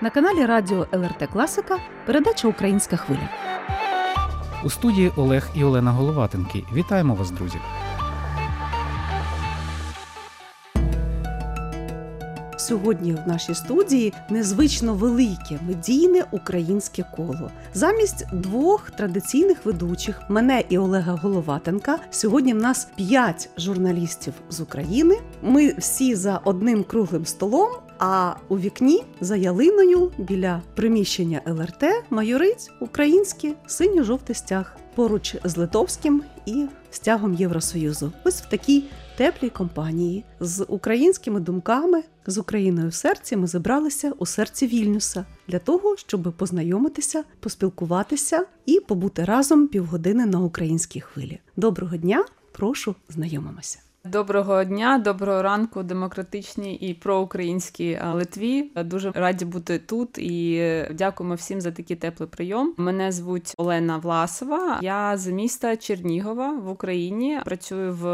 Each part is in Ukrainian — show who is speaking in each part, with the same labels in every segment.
Speaker 1: На каналі Радіо ЛРТ Класика передача Українська хвиля.
Speaker 2: У студії Олег і Олена Головатенки. Вітаємо вас, друзі!
Speaker 1: Сьогодні в нашій студії незвично велике медійне українське коло. Замість двох традиційних ведучих мене і Олега Головатенка. Сьогодні в нас п'ять журналістів з України. Ми всі за одним круглим столом. А у вікні за ялиною біля приміщення ЛРТ майорить український синьо-жовтий стяг поруч з литовським і стягом Євросоюзу. Ось в такій теплій компанії з українськими думками, з Україною в серці ми зібралися у серці Вільнюса для того, щоб познайомитися, поспілкуватися і побути разом півгодини на українській хвилі. Доброго дня! Прошу знайомимося.
Speaker 3: Доброго дня, доброго ранку, демократичній і проукраїнській Литві. Дуже раді бути тут і дякуємо всім за такий теплий прийом. Мене звуть Олена Власова. Я з міста Чернігова в Україні. Працюю в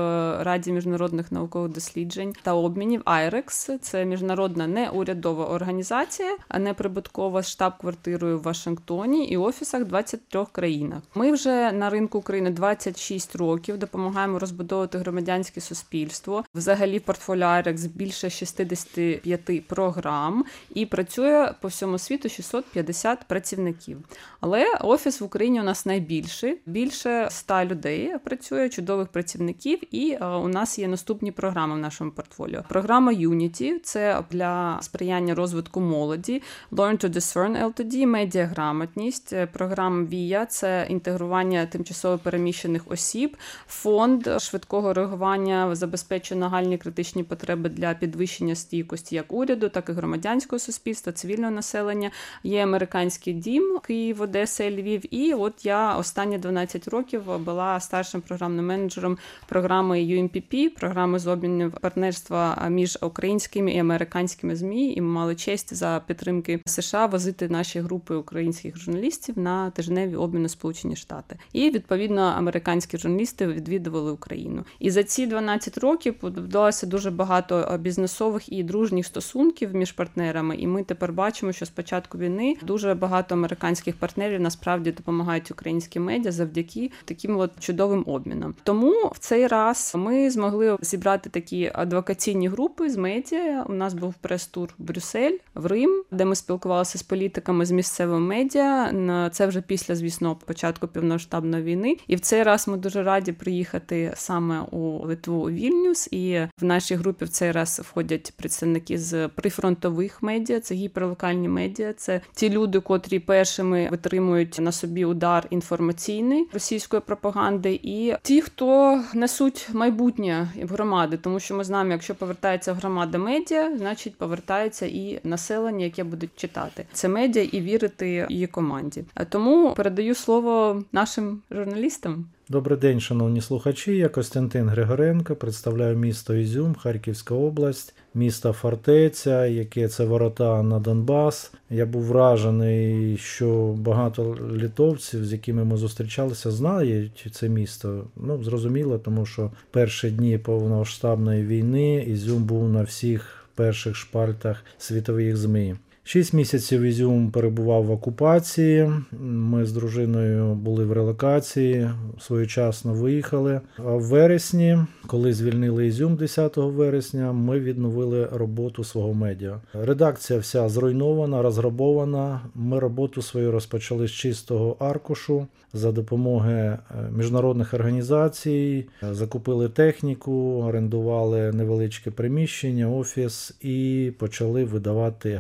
Speaker 3: Раді міжнародних наукових досліджень та обмінів IREX. Це міжнародна неурядова організація, а не прибуткова з штаб-квартирою в Вашингтоні і офісах 23 країнах. Ми вже на ринку України 26 років допомагаємо розбудовувати громадянське суспільство суспільство. Взагалі в портфоліо IREX більше 65 програм і працює по всьому світу 650 працівників. Але офіс в Україні у нас найбільший, більше 100 людей працює, чудових працівників, і у нас є наступні програми в нашому портфоліо. Програма Unity – це для сприяння розвитку молоді, Learn to Discern LTD, медіаграмотність, програма VIA – це інтегрування тимчасово переміщених осіб, фонд швидкого реагування забезпечує нагальні критичні потреби для підвищення стійкості як уряду, так і громадянського суспільства, цивільного населення. Є американський дім Київ, Одеса Львів. І от я останні 12 років була старшим програмним менеджером програми UMPP, програми з обміну партнерства між українськими і американськими змі. І ми мали честь за підтримки США возити наші групи українських журналістів на тижневі обміни Сполучені Штати. І відповідно американські журналісти відвідували Україну. І за ці 12 років будувалося дуже багато бізнесових і дружніх стосунків між партнерами. І ми тепер бачимо, що з початку війни дуже багато американських партнерів насправді допомагають українським медіа завдяки таким от чудовим обмінам. Тому в цей раз ми змогли зібрати такі адвокаційні групи з медіа. У нас був прес-тур в Брюссель, в Рим, де ми спілкувалися з політиками з місцевими медіа. Це вже після, звісно, початку повномасштабної війни. І в цей раз ми дуже раді приїхати саме у Литву Вільнюс. І в нашій групі в цей раз входять представники з прифронтових медіа, це гіперлокальні медіа. Це ті люди, котрі першими витримують на собі удар інформаційний російської пропаганди, і ті, хто несуть майбутнє в громади, тому що ми знаємо, якщо повертається громада медіа, значить повертається і населення, яке буде читати це медіа і вірити її команді. Тому передаю слово нашим журналістам.
Speaker 4: Добрий день, шановні слухачі. Я Костянтин Григоренко, представляю місто Ізюм, Харківська область, місто Фортеця, яке це ворота на Донбас. Я був вражений, що багато літовців, з якими ми зустрічалися, знають це місто. Ну, зрозуміло, тому що перші дні повномасштабної війни Ізюм був на всіх перших шпальтах світових ЗМІ. Шість місяців Ізюм перебував в окупації. Ми з дружиною були в релокації, своєчасно виїхали. А в вересні, коли звільнили Ізюм 10 вересня, ми відновили роботу свого медіа. Редакція вся зруйнована, розграбована. Ми роботу свою розпочали з чистого аркушу за допомоги міжнародних організацій, закупили техніку, орендували невеличке приміщення, офіс і почали видавати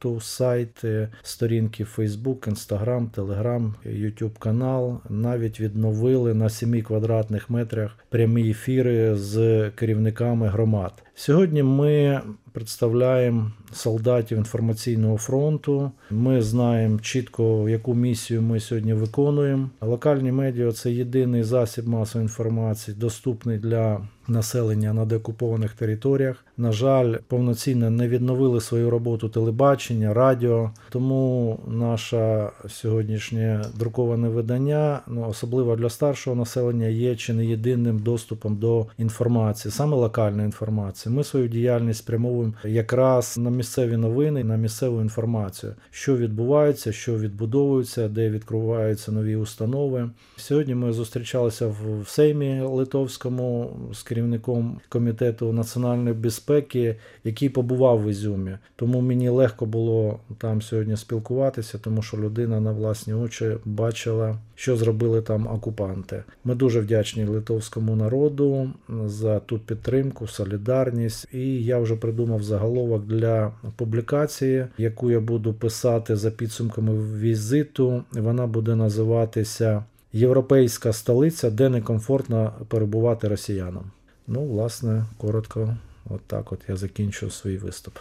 Speaker 4: газету, сайти, сторінки Facebook, Instagram, Telegram, YouTube канал. Навіть відновили на 7 квадратних метрах прямі ефіри з керівниками громад. Сьогодні ми представляємо солдатів інформаційного фронту. Ми знаємо чітко, яку місію ми сьогодні виконуємо. Локальні медіа це єдиний засіб масової інформації, доступний для населення на деокупованих територіях. На жаль, повноцінно не відновили свою роботу телебачення, радіо. Тому наше сьогоднішнє друковане видання, ну особливо для старшого населення, є чи не єдиним доступом до інформації, саме локальної інформації. Ми свою діяльність спрямовуємо якраз на місцеві новини, на місцеву інформацію, що відбувається, що відбудовується, де відкриваються нові установи. Сьогодні ми зустрічалися в Сеймі Литовському з керівником комітету національної безпеки, який побував в Ізюмі. Тому мені легко було там сьогодні спілкуватися, тому що людина на власні очі бачила, що зробили там окупанти. Ми дуже вдячні литовському народу за ту підтримку, солідарність. І я вже придумав заголовок для публікації, яку я буду писати за підсумками візиту. Вона буде називатися Європейська столиця, де некомфортно перебувати росіянам. Ну, власне, коротко, от так от я закінчу свій виступ.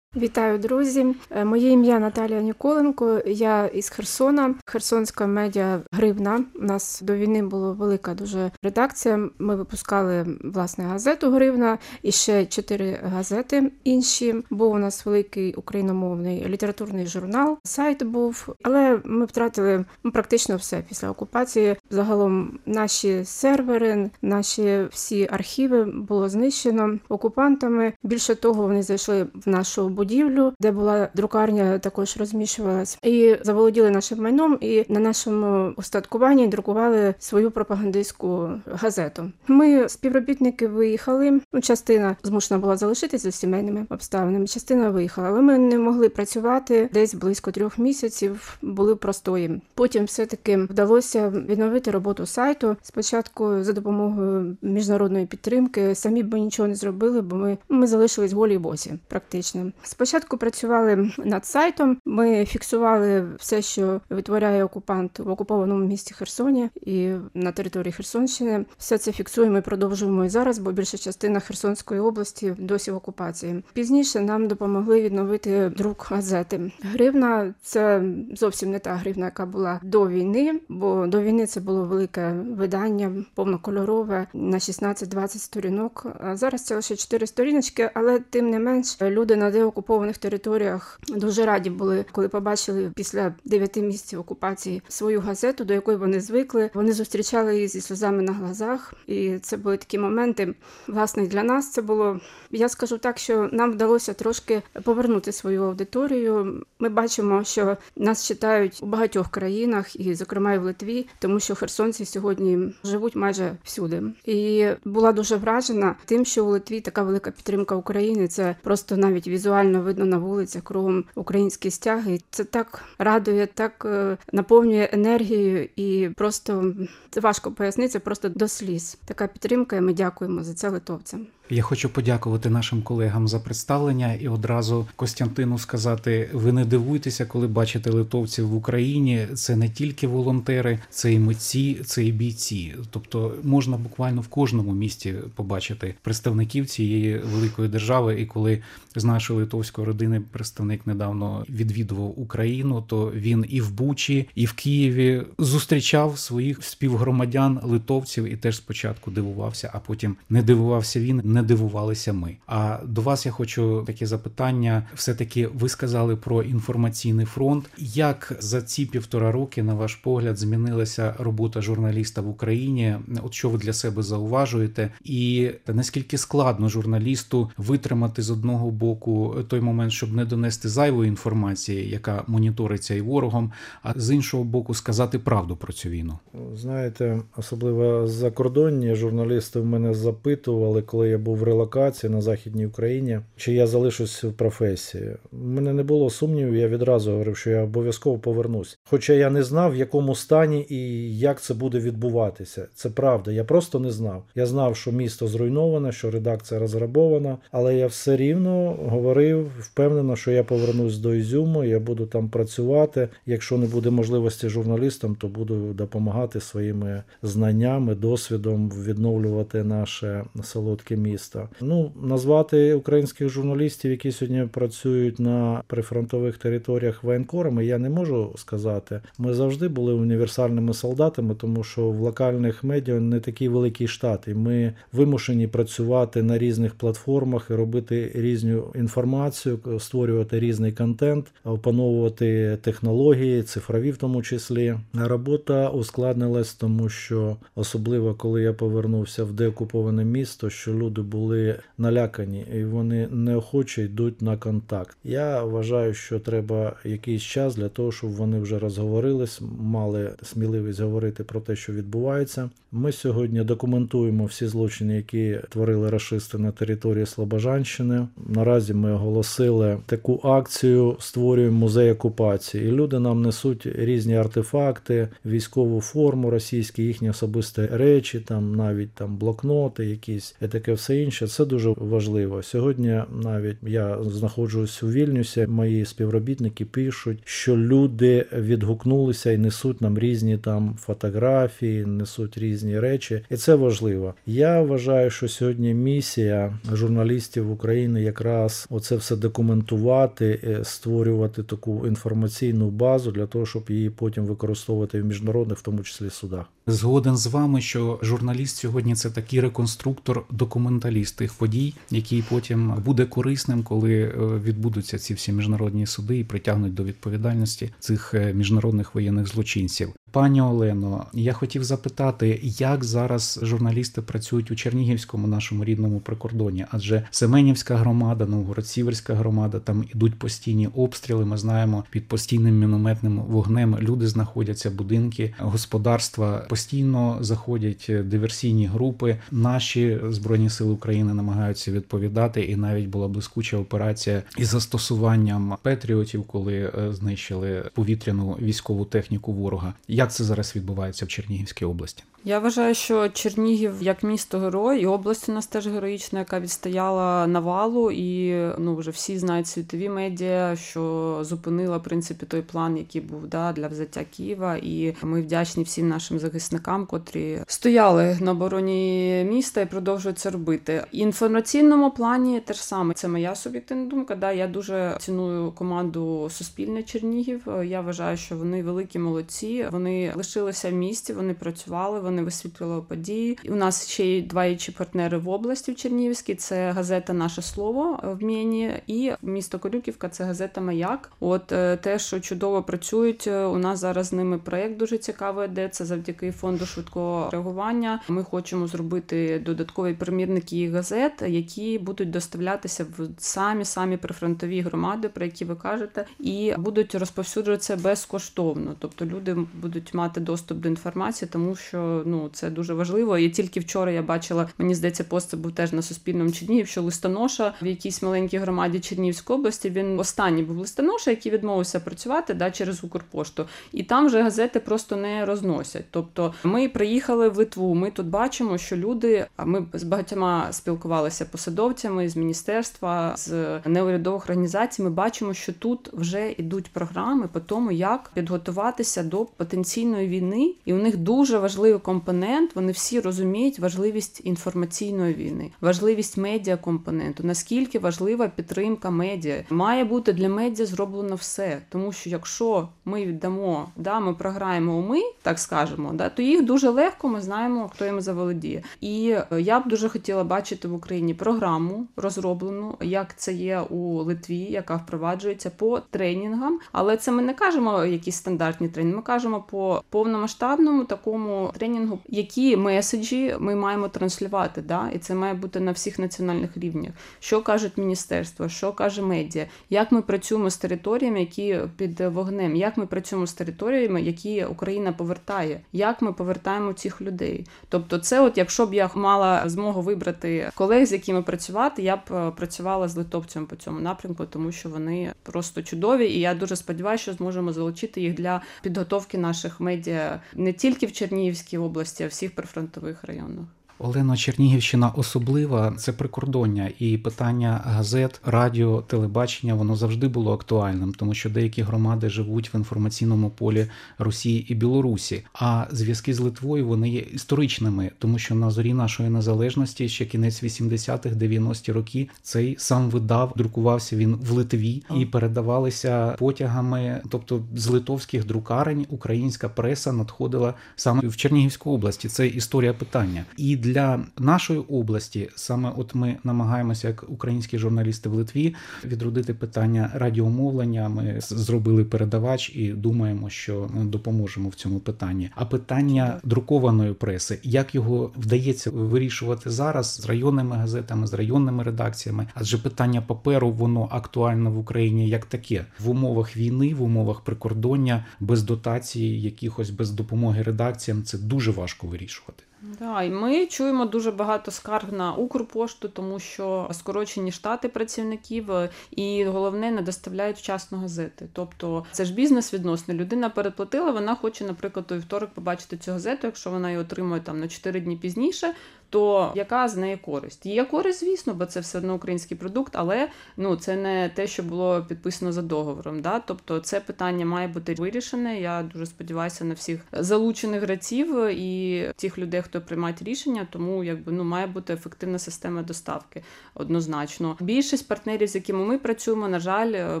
Speaker 5: Вітаю, друзі! Е, Моє ім'я Наталія Ніколенко. Я із Херсона, Херсонська медіа Гривна. У нас до війни була велика дуже редакція. Ми випускали власне газету Гривна і ще чотири газети інші. Був у нас великий україномовний літературний журнал. Сайт був, але ми втратили ну, практично все після окупації. Загалом наші сервери, наші всі архіви було знищено окупантами. Більше того, вони зайшли в нашу будівлю, де була друкарня, також розміщувалась, і заволоділи нашим майном. І на нашому устаткуванні друкували свою пропагандистську газету. Ми співробітники виїхали. Ну, частина змушена була залишитися з сімейними обставинами. Частина виїхала, але ми не могли працювати десь близько трьох місяців. Були простої. Потім все таки вдалося відновити роботу сайту. Спочатку за допомогою міжнародної підтримки. Самі б ми нічого не зробили, бо ми, ми залишились голі босі, практично. Спочатку працювали над сайтом. Ми фіксували все, що витворяє окупант в окупованому місті Херсоні і на території Херсонщини. Все це фіксуємо і продовжуємо і зараз, бо більша частина Херсонської області досі в окупації. Пізніше нам допомогли відновити друк газети. Гривна це зовсім не та гривна, яка була до війни, бо до війни це було велике видання, повнокольорове на 16-20 сторінок. Зараз це лише 4 сторіночки, але тим не менш люди на деокупованих територіях дуже раді були, коли побачили після 9 місяців окупації свою газету, до якої вони звикли. Вони зустрічали її зі сльозами на глазах, і це були такі моменти. Власне, для нас це було. Я скажу так, що нам вдалося трошки повернути свою аудиторію. Ми бачимо, що нас читають у багатьох країнах, і, зокрема, і в Литві, тому що херсонці сьогодні живуть майже всюди. І була дуже вражена тим, що у Литві така велика підтримка України. Це просто навіть візуально видно на вулицях кругом українські стяги. Це так радує, так е, наповнює енергією, і просто це важко пояснити, просто до сліз. Така підтримка. і Ми дякуємо за це литовцям.
Speaker 2: Я хочу подякувати нашим колегам за представлення і одразу Костянтину сказати: ви не дивуйтеся, коли бачите литовців в Україні. Це не тільки волонтери, це і митці, це і бійці. Тобто можна буквально в кожному місті побачити представників цієї великої держави. І коли з нашої литовської родини представник недавно відвідував Україну, то він і в Бучі, і в Києві зустрічав своїх співгромадян литовців і теж спочатку дивувався, а потім не дивувався він, не дивувалися ми. А до вас я хочу таке запитання. Все таки ви сказали про інформаційний фронт. Як за ці півтора роки, на ваш погляд, змінилася робота журналіста в Україні? От що ви для себе зауважуєте, і наскільки складно журналісту витримати з одного боку той момент, щоб не донести зайвої інформації, яка моніториться і ворогом, а з іншого боку, сказати правду про цю війну?
Speaker 4: Знаєте, особливо закордонні журналісти в мене запитували, коли я був в релокації на Західній Україні, чи я залишусь в професії. У мене не було сумнівів, я відразу говорив, що я обов'язково повернусь. Хоча я не знав, в якому стані і як це буде відбуватися. Це правда, я просто не знав. Я знав, що місто зруйноване, що редакція розграбована, але я все рівно говорив впевнено, що я повернусь до Ізюму, я буду там працювати. Якщо не буде можливості журналістам, то буду допомагати своїми знаннями, досвідом відновлювати наше солодке місто. Ну, назвати українських журналістів, які сьогодні працюють на прифронтових територіях воєнкорами, я не можу сказати. Ми завжди були універсальними солдатами, тому що в локальних медіа не такий великий штат, і ми вимушені працювати на різних платформах і робити різну інформацію, створювати різний контент, опановувати технології, цифрові в тому числі. Робота ускладнилась, тому що особливо коли я повернувся в деокуповане місто, що люди люди були налякані і вони неохоче йдуть на контакт. Я вважаю, що треба якийсь час для того, щоб вони вже розговорились, мали сміливість говорити про те, що відбувається. Ми сьогодні документуємо всі злочини, які творили рашисти на території Слобожанщини. Наразі ми оголосили таку акцію Створюємо музей окупації. І люди нам несуть різні артефакти, військову форму російську, їхні особисті речі, там навіть там блокноти, якісь таке все інше. Це дуже важливо. Сьогодні навіть я знаходжусь у Вільнюсі. Мої співробітники пишуть, що люди відгукнулися і несуть нам різні там фотографії, несуть різні речі, і це важливо. Я вважаю, що сьогодні місія журналістів України якраз оце все документувати, е, створювати таку інформаційну базу для того, щоб її потім використовувати в міжнародних, в тому числі судах.
Speaker 2: Згоден з вами, що журналіст сьогодні це такий реконструктор, документаліст тих подій, який потім буде корисним, коли е, відбудуться ці всі міжнародні суди і притягнуть до відповідальності цих е, міжнародних воєнних злочинців. Пані Олено, я хотів запитати, як зараз журналісти працюють у Чернігівському нашому рідному прикордоні? Адже Семенівська громада, Новгород-Сіверська громада, там ідуть постійні обстріли. Ми знаємо під постійним мінометним вогнем. Люди знаходяться, будинки, господарства постійно заходять диверсійні групи. Наші збройні сили України намагаються відповідати, і навіть була блискуча операція із застосуванням петріотів, коли е, знищили повітряну військову техніку ворога. Як це зараз відбувається в Чернігівській області?
Speaker 3: Я вважаю, що Чернігів як місто герой, і область у нас теж героїчна, яка відстояла навалу, і ну вже всі знають світові медіа, що зупинила в принципі той план, який був да для взяття Києва. І ми вдячні всім нашим захисникам, котрі стояли на обороні міста і продовжують це робити. І інформаційному плані теж саме це моя суб'єктивна думка. Да, я дуже ціную команду Суспільне Чернігів. Я вважаю, що вони великі молодці. Вони лишилися в місті, вони працювали. Вони вони висвітлювали події. У нас ще й два інші партнери в області в Чернігівській. Це газета Наше слово в Міні і місто Корюківка. Це газета Маяк. От е, те, що чудово працюють. е, У нас зараз з ними проект дуже цікавий, де це завдяки фонду швидкого реагування. Ми хочемо зробити додаткові примірники їх газет, які будуть доставлятися в самі самі прифронтові громади, про які ви кажете, і будуть розповсюджуватися безкоштовно. Тобто люди будуть мати доступ до інформації, тому що ну це дуже важливо. І тільки вчора я бачила, мені здається, пост був теж на суспільному Чернігів, що листоноша в якійсь маленькій громаді Чернігівської області. Він останній був листоноша, який відмовився працювати да, через Укрпошту. І там вже газети просто не розносять. Тобто, ми приїхали в Литву. Ми тут бачимо, що люди. А ми з багатьма спілкувалися посадовцями з міністерства, з неурядових організацій. Ми бачимо, що тут вже йдуть програми по тому, як підготуватися до потенційної війни, і у них дуже важливий компонент. Вони всі розуміють важливість інформаційної війни, важливість медіа компоненту. Наскільки важлива підтримка медіа має бути для медіа зроблено все, тому що якщо ми віддамо, да, ми програємо уми, так скажемо, да, то їх дуже легко. Ми знаємо, хто їм заволодіє. І е, я б дуже хотіла бачити в Україні програму розроблену, як це є у Литві, яка впроваджується по тренінгам. Але це ми не кажемо якісь стандартні тренінги. Ми кажемо по повномасштабному такому тренінгу, які меседжі ми маємо транслювати. Да? І це має бути на всіх національних рівнях. Що кажуть міністерство, що каже медіа, як ми працюємо з територіями, які під вогнем, як ми працюємо з територіями, які Україна повертає, як ми повертаємо цих людей. Тобто, це, от якщо б я мала змогу вибрати колег, з якими працювати, я б е, працювала з литовцями по цьому напрямку, тому що вони просто чудові, і я дуже сподіваюся, що зможемо залучити їх для підготовки наших медіа не тільки в Чернігівській області, а всіх прифронтових районах.
Speaker 2: Олено, Чернігівщина особлива це прикордоння, і питання газет, радіо, телебачення воно завжди було актуальним, тому що деякі громади живуть в інформаційному полі Росії і Білорусі. А зв'язки з Литвою вони є історичними, тому що на зорі нашої незалежності ще кінець 80-х, 90-ті роки цей сам видав, друкувався він в Литві і передавалися потягами. Тобто з литовських друкарень українська преса надходила саме в Чернігівську область. Це історія питання. І для для нашої області саме от ми намагаємося, як українські журналісти в Литві, відродити питання радіомовлення. Ми зробили передавач і думаємо, що допоможемо в цьому питанні. А питання друкованої преси, як його вдається вирішувати зараз з районними газетами, з районними редакціями, адже питання паперу воно актуальне в Україні як таке в умовах війни, в умовах прикордоння, без дотації, якихось без допомоги редакціям, це дуже важко вирішувати.
Speaker 3: Да, і ми чуємо дуже багато скарг на Укрпошту, тому що скорочені штати працівників, е, і головне не доставляють вчасно газети. Тобто це ж бізнес відносно. Людина переплатила, вона хоче, наприклад, у вівторок побачити цю газету. Якщо вона її отримує там на 4 дні пізніше, то яка з неї користь? Є користь, звісно, бо це все одно український продукт, але ну це не те, що було підписано за договором. Да? Тобто це питання має бути вирішене. Я дуже сподіваюся на всіх залучених гравців і тих людей, хто приймають рішення, тому якби ну має бути ефективна система доставки однозначно. Більшість партнерів, з якими ми працюємо, на жаль, е,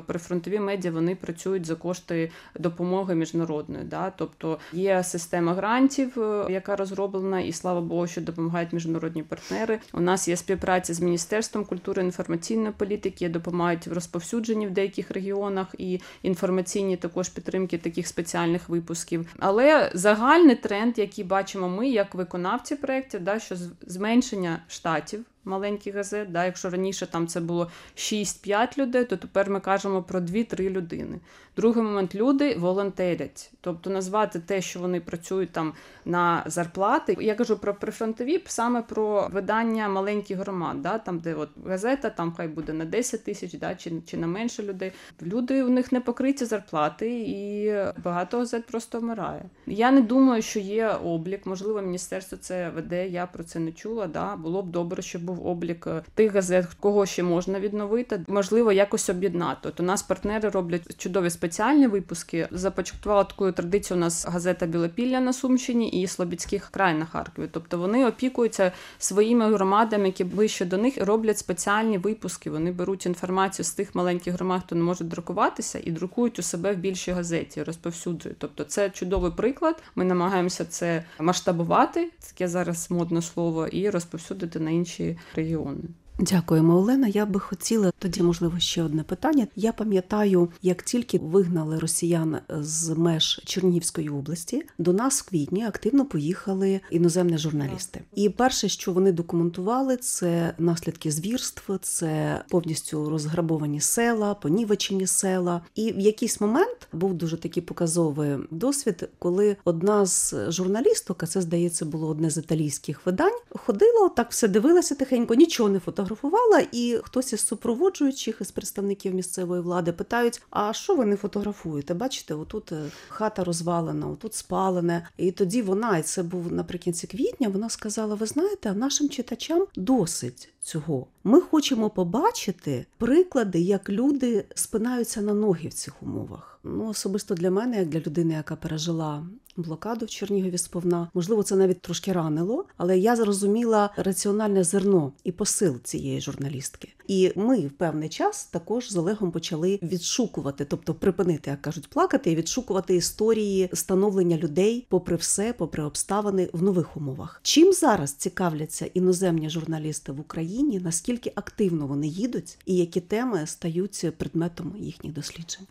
Speaker 3: прифронтові медіа вони працюють за кошти допомоги міжнародної. Да? Тобто є система грантів, е, яка розроблена, і слава Богу, що допомагають міжнародні партнери. У нас є співпраця з міністерством культури інформаційної політики, допомагають в розповсюдженні в деяких регіонах і інформаційні також підтримки таких спеціальних випусків. Але загальний тренд, який бачимо ми, як виконавці проєктів, да, що зменшення штатів. Маленьких газет, да, якщо раніше там це було 6-5 людей, то тепер ми кажемо про 2-3 людини. Другий момент люди волонтерять, тобто назвати те, що вони працюють там на зарплати. Я кажу про прифронтові, саме про видання маленьких громад, да, там де от газета, там хай буде на 10 тисяч, да, чи, чи на менше людей. Люди у них не покриті зарплати, і багато газет просто вмирає. Я не думаю, що є облік. Можливо, міністерство це веде. Я про це не чула. Да, було б добре, щоб був облік е, тих газет, кого ще можна відновити. Можливо, якось об'єднати. От у нас партнери роблять чудові спеціальні випуски. Започаткувала таку традицію. У нас газета Білопілля на Сумщині і Слобідських край на Харкові. Тобто вони опікуються своїми громадами, які ближче до них роблять спеціальні випуски. Вони беруть інформацію з тих маленьких громад, хто не може друкуватися, і друкують у себе в більшій газеті, розповсюджують. Тобто, це чудовий приклад. Ми намагаємося це масштабувати, таке зараз модне слово, і розповсюдити на інші регіони.
Speaker 1: Дякуємо, Олена. Я би хотіла тоді, можливо, ще одне питання. Я пам'ятаю, як тільки вигнали росіян з меж Чернігівської області, до нас в квітні активно поїхали іноземні журналісти. І перше, що вони документували, це наслідки звірств, це повністю розграбовані села, понівечені села. І в якийсь момент був дуже такий показовий досвід, коли одна з журналісток, а це здається було одне з італійських видань, ходила, так все дивилася тихенько, нічого не фотографувала, і хтось із супроводжуючих із представників місцевої влади питають: а що ви не фотографуєте? Бачите, отут е, хата розвалена, отут спалене. І тоді вона, і це був наприкінці квітня, вона сказала: Ви знаєте, нашим читачам досить. Цього ми хочемо побачити приклади, як люди спинаються на ноги в цих умовах. Ну особисто для мене, як для людини, яка пережила блокаду в Чернігові сповна, можливо, це навіть трошки ранило, але я зрозуміла раціональне зерно і посил цієї журналістки. І ми в певний час також з Олегом почали відшукувати, тобто припинити, як кажуть, плакати і відшукувати історії становлення людей, попри все, попри обставини в нових умовах. Чим зараз цікавляться іноземні журналісти в Україні? Наскільки активно вони їдуть, і які теми стають предметом їхніх досліджень?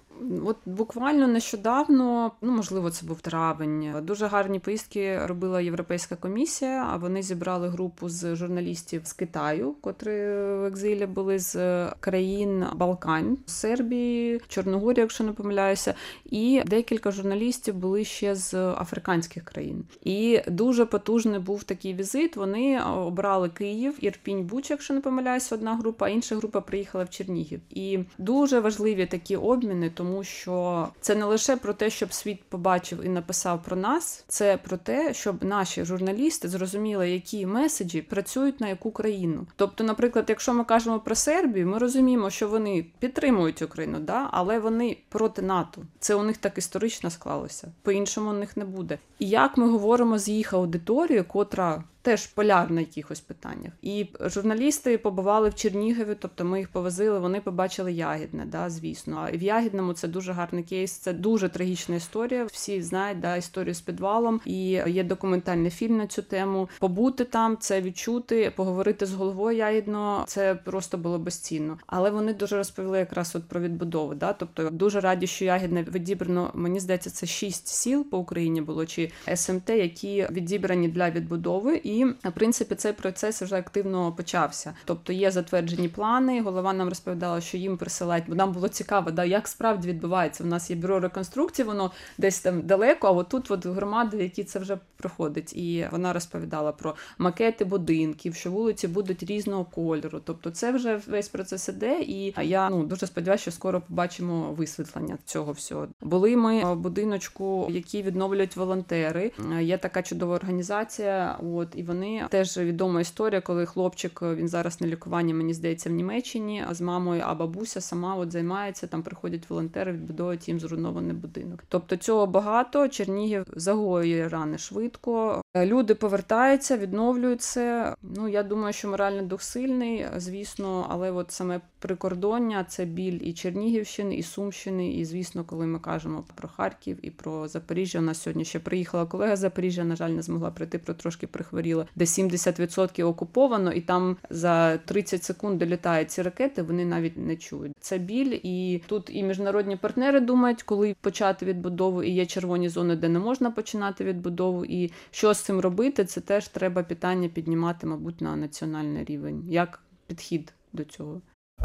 Speaker 3: От буквально нещодавно, ну можливо, це був травень. Дуже гарні поїздки робила Європейська комісія. А вони зібрали групу з журналістів з Китаю, котрі в екзилі були з країн Балкань, Сербії, Чорногорії, якщо не помиляюся, і декілька журналістів були ще з африканських країн. І дуже потужний був такий візит. Вони обрали Київ, Ірпінь, Буч, якщо не помиляюся, одна група, а інша група приїхала в Чернігів. І дуже важливі такі обміни, тому що це не лише про те, щоб світ побачив і написав про нас, це про те, щоб наші журналісти зрозуміли, які меседжі працюють на яку країну. Тобто, наприклад, якщо ми кажемо про Сербію, ми розуміємо, що вони підтримують Україну, да, але вони проти НАТО. Це у них так історично склалося. По іншому у них не буде. І як ми говоримо з їх аудиторією, котра теж поляр на якихось питаннях. І журналісти побували в Чернігові, тобто ми їх повозили. Вони побачили Ягідне, да, звісно. А в Ягідному це дуже гарний кейс. Це дуже трагічна історія. Всі знають да, історію з підвалом, і є документальний фільм на цю тему. Побути там, це відчути, поговорити з головою Ягідного, це просто було безцінно. Але вони дуже розповіли якраз от про відбудову. Да? Тобто дуже раді, що Ягідне відібрано. Мені здається, це шість сіл по Україні було чи СМТ, які відібрані для відбудови. І в принципі цей процес вже активно почався. Тобто є затверджені плани. Голова нам розповідала, що їм присилають, бо нам було цікаво, да, як справді відбувається. У нас є бюро реконструкції, воно десь там далеко. А отут от громади, які це вже проходить. І вона розповідала про макети будинків, що вулиці будуть різного кольору. Тобто, це вже весь процес іде. І я ну дуже сподіваюся, що скоро побачимо висвітлення цього всього. Були ми в будиночку, які відновлюють волонтери. Є така чудова організація. От і вони теж відома історія, коли хлопчик він зараз на лікуванні, мені здається, в Німеччині з мамою, а бабуся сама от займається. Там приходять волонтери, відбудовують їм зруйнований будинок. Тобто цього багато. Чернігів загоює рани швидко. Люди повертаються, відновлюються. Ну я думаю, що моральний дух сильний, звісно, але от саме прикордоння це біль і Чернігівщини, і Сумщини. І звісно, коли ми кажемо про Харків і про Запоріжжя, у нас сьогодні ще приїхала колега з Запоріжжя. На жаль, не змогла прийти, про трошки прихворіла, де 70% окуповано, і там за 30 секунд долітають ці ракети. Вони навіть не чують. Це біль, і тут і міжнародні партнери думають, коли почати відбудову, і є червоні зони, де не можна починати відбудову. І що з цим робити, це теж треба питання піднімати, мабуть, на національний рівень. Як підхід до цього?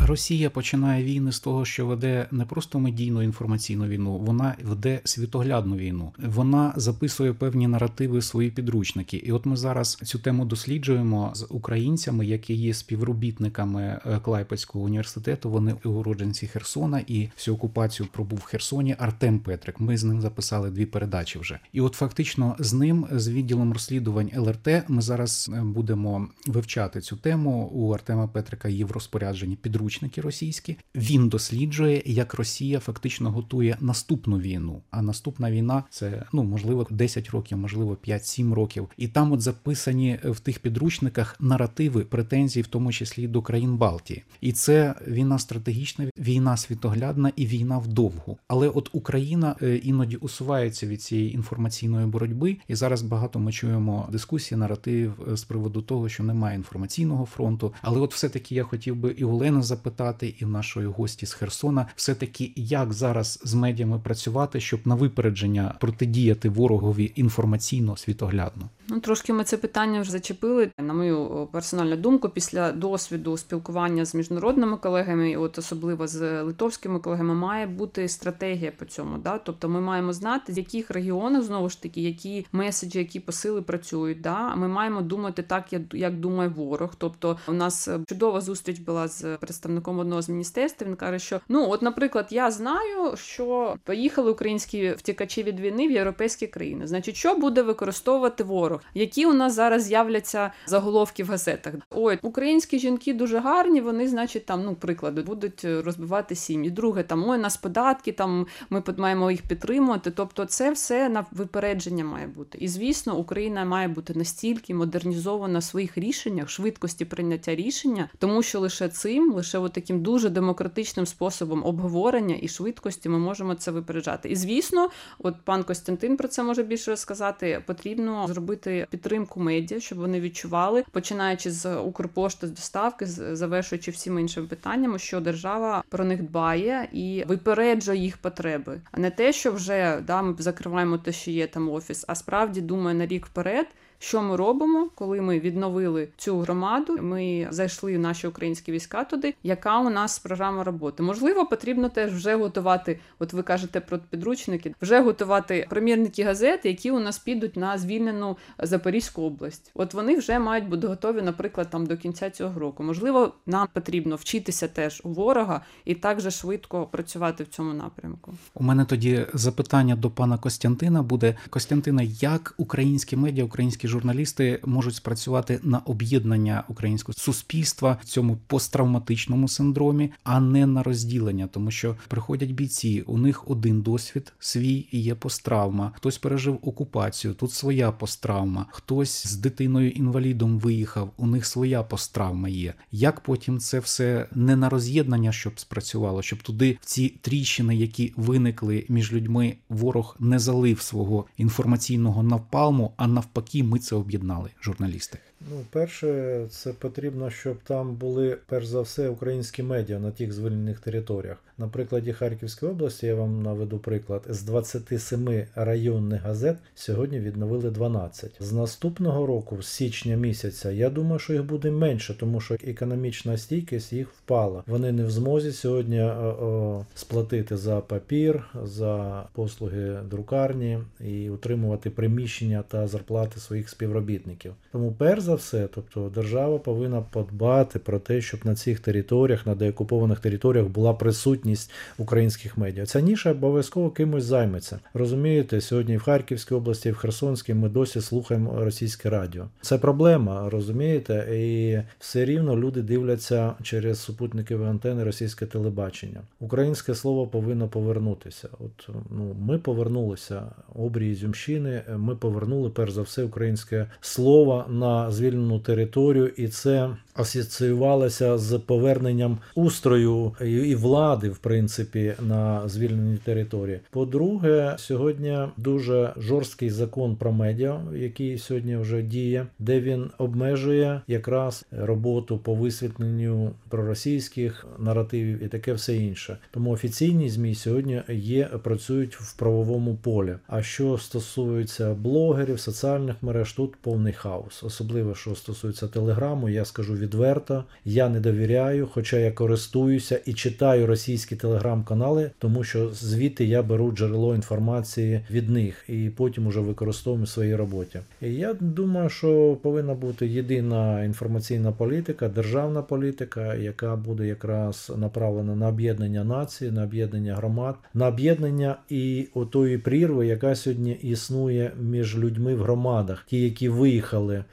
Speaker 2: Росія починає війни з того, що веде не просто медійну інформаційну війну, вона веде світоглядну війну. Вона записує певні наративи свої підручники. І от ми зараз цю тему досліджуємо з українцями, які є співробітниками е, Клайпецького університету. Вони уродженці Херсона і всю окупацію пробув в Херсоні. Артем Петрик. Ми з ним записали дві передачі вже. І от фактично з ним, з відділом розслідувань ЛРТ, ми зараз е, будемо вивчати цю тему. У Артема Петрика є в розпорядженні підручники підручники російські. Він досліджує, як Росія фактично готує наступну війну. А наступна війна це ну можливо 10 років, можливо 5-7 років. І там от записані в тих підручниках наративи, претензії, в тому числі до країн Балтії. І це війна стратегічна, війна світоглядна і війна вдовгу. Але от Україна іноді усувається від цієї інформаційної боротьби, і зараз багато ми чуємо дискусії, наратив з приводу того, що немає інформаційного фронту. Але от все таки я хотів би і Олена запитати, і в нашої гості з Херсона, все таки як зараз з медіями працювати, щоб на випередження протидіяти ворогові інформаційно світоглядно.
Speaker 3: Ну, трошки ми це питання вже зачепили. На мою персональну думку, після досвіду спілкування з міжнародними колегами, і от особливо з литовськими колегами, має бути стратегія по цьому. Да? Тобто ми маємо знати, з яких регіонів знову ж таки, які меседжі, які посили працюють. Да? Ми маємо думати так, як думає ворог. Тобто, у нас чудова зустріч була з представником одного з міністерств. Він каже, що ну, от, наприклад, я знаю, що поїхали українські втікачі від війни в європейські країни. Значить, що буде використовувати ворог? Які у нас зараз з'являться заголовки в газетах? Ой, українські жінки дуже гарні. Вони, значить, там ну приклади будуть розбивати сім'ї. Друге, там ой, нас податки, там ми маємо їх підтримувати. Тобто, це все на випередження має бути. І звісно, Україна має бути настільки модернізована в своїх рішеннях, швидкості прийняття рішення, тому що лише цим, лише от таким дуже демократичним способом обговорення і швидкості ми можемо це випереджати. І звісно, от пан Костянтин про це може більше розказати. Потрібно зробити підтримку медіа, щоб вони відчували, починаючи з Укрпошти, з доставки, завершуючи всіма іншими питаннями, що держава про них дбає і випереджує їх потреби, а не те, що вже да ми закриваємо те, що є там офіс, а справді думає на рік вперед. Що ми робимо, коли ми відновили цю громаду? Ми зайшли в наші українські війська туди. Яка у нас програма роботи? Можливо, потрібно теж вже готувати. От ви кажете про підручники, вже готувати примірники газет, які у нас підуть на звільнену Запорізьку область. От вони вже мають бути готові, наприклад, там до кінця цього року. Можливо, нам потрібно вчитися теж у ворога і так же швидко працювати в цьому напрямку.
Speaker 2: У мене тоді запитання до пана Костянтина буде Костянтина, як українські медіа, українські українські журналісти можуть спрацювати на об'єднання українського суспільства в цьому посттравматичному синдромі, а не на розділення, тому що приходять бійці, у них один досвід свій і є посттравма. Хтось пережив окупацію, тут своя посттравма, хтось з дитиною інвалідом виїхав, у них своя посттравма є. Як потім це все не на роз'єднання, щоб спрацювало, щоб туди в ці тріщини, які виникли між людьми, ворог не залив свого інформаційного навпалму, а навпаки, ми це об'єднали, журналісти.
Speaker 4: Ну, перше, це потрібно, щоб там були перш за все українські медіа на тих звільнених територіях. На прикладі Харківської області я вам наведу приклад: з 27 районних газет сьогодні відновили 12. З наступного року, з січня місяця, я думаю, що їх буде менше, тому що економічна стійкість їх впала. Вони не в змозі сьогодні о, сплатити за папір, за послуги друкарні і утримувати приміщення та зарплати своїх співробітників. Тому перш за все, тобто держава повинна подбати про те, щоб на цих територіях, на деокупованих територіях була присутність українських медіа. Ця ніша обов'язково кимось займеться. Розумієте, сьогодні в Харківській області, в Херсонській ми досі слухаємо російське радіо. Це проблема, розумієте? І все рівно люди дивляться через супутникові антени російське телебачення. Українське слово повинно повернутися. От ну ми повернулися обрії Зюмщини. Ми повернули перш за все українське слово на звільнену територію, і це асоціювалося з поверненням устрою і влади, в принципі, на звільненій території. По-друге, сьогодні дуже жорсткий закон про медіа, який сьогодні вже діє, де він обмежує якраз роботу по висвітленню проросійських наративів і таке все інше. Тому офіційні змі сьогодні є, працюють в правовому полі. А що стосується блогерів, соціальних мереж, тут повний хаос, особливо що стосується телеграму, я скажу відверто, я не довіряю, хоча я користуюся і читаю російські телеграм-канали, тому що звідти я беру джерело інформації від них і потім уже використовую в своїй роботі. І я думаю, що повинна бути єдина інформаційна політика, державна політика, яка буде якраз направлена на об'єднання нації, на об'єднання громад, на об'єднання і отої прірви, яка сьогодні існує між людьми в громадах, ті, які виїхали,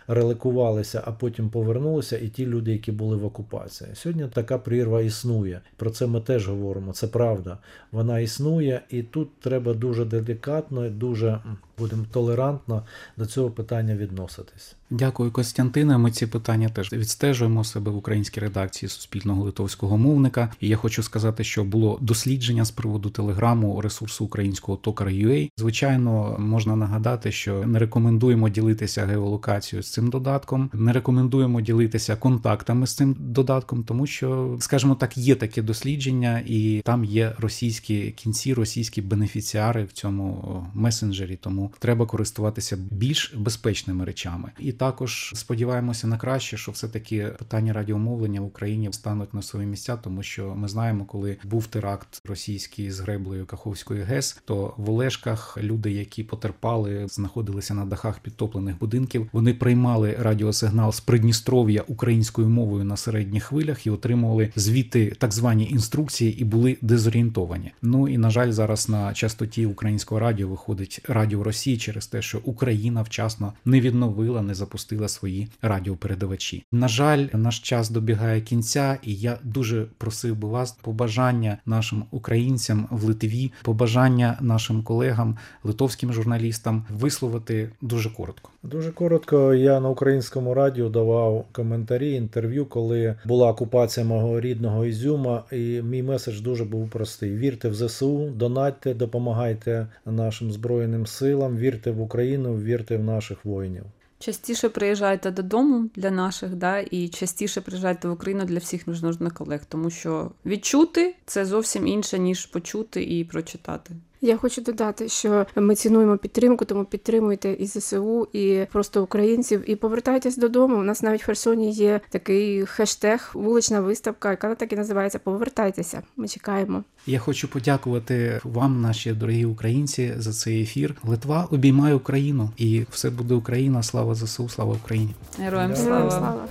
Speaker 4: реликувалися, а потім повернулися, і ті люди, які були в окупації. Сьогодні така прірва існує. Про це ми теж говоримо. Це правда. Вона існує, і тут треба дуже делікатно, дуже будемо толерантно до цього питання відноситись.
Speaker 2: Дякую, Костянтине. Ми ці питання теж відстежуємо себе в українській редакції суспільного литовського мовника. І я хочу сказати, що було дослідження з приводу телеграму ресурсу українського Токар.ua. Звичайно, можна нагадати, що не рекомендуємо ділитися геолокацією з цим додатком, не рекомендуємо ділитися контактами з цим додатком, тому що, скажімо так, є таке дослідження, і там є російські кінці, російські бенефіціари в цьому месенджері. Тому треба користуватися більш безпечними речами. І також сподіваємося на краще, що все таки питання радіомовлення в Україні стануть на свої місця, тому що ми знаємо, коли був теракт російський з греблею Каховської ГЕС, то в Олешках люди, які потерпали, знаходилися на дахах підтоплених будинків. Вони приймали радіосигнал з Придністров'я українською мовою на середніх хвилях і отримували звідти так звані інструкції і були дезорієнтовані. Ну і на жаль, зараз на частоті українського радіо виходить радіо Росії через те, що Україна вчасно не відновила, не запустила свої радіопередавачі. На жаль, наш час добігає кінця, і я дуже просив би вас побажання нашим українцям в Литві, побажання нашим колегам, литовським журналістам висловити дуже коротко.
Speaker 4: Дуже коротко. Я на українському радіо давав коментарі, інтерв'ю, коли була окупація мого рідного Ізюма, і мій меседж дуже був простий: вірте в ЗСУ, донатьте, допомагайте нашим збройним силам, вірте в Україну, вірте в наших воїнів.
Speaker 3: Частіше приїжджайте додому для наших, да, і частіше приїжджайте в Україну для всіх міжнародних колег, тому що відчути це зовсім інше, ніж почути і прочитати.
Speaker 5: Я хочу додати, що ми цінуємо підтримку, тому підтримуйте і ЗСУ, і просто українців. І повертайтесь додому. У нас навіть в Херсоні є такий хештег, вулична виставка, яка так і називається Повертайтеся. Ми чекаємо.
Speaker 2: Я хочу подякувати вам, наші дорогі українці, за цей ефір. Литва обіймає Україну, і все буде Україна. Слава ЗСУ, слава Україні.
Speaker 3: Героям слава!
Speaker 5: Героям слава!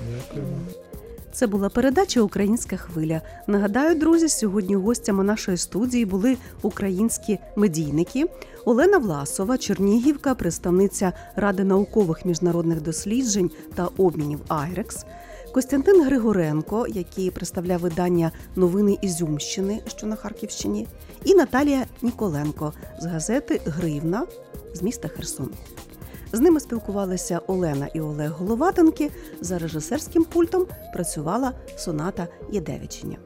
Speaker 1: Це була передача Українська хвиля. Нагадаю, друзі, сьогодні гостями нашої студії були українські медійники. Олена Власова, Чернігівка, представниця Ради наукових міжнародних досліджень та обмінів Айрекс. Костянтин Григоренко, який представляв видання Новини Ізюмщини, що на Харківщині, і Наталія Ніколенко з газети Гривна з міста Херсон. З ними спілкувалися Олена і Олег Головатенки. За режисерським пультом працювала Соната Єдевичиня.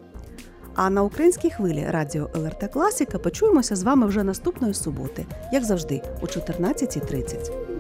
Speaker 1: А на українській хвилі радіо ЛРТ Класіка почуємося з вами вже наступної суботи, як завжди, о 14.30.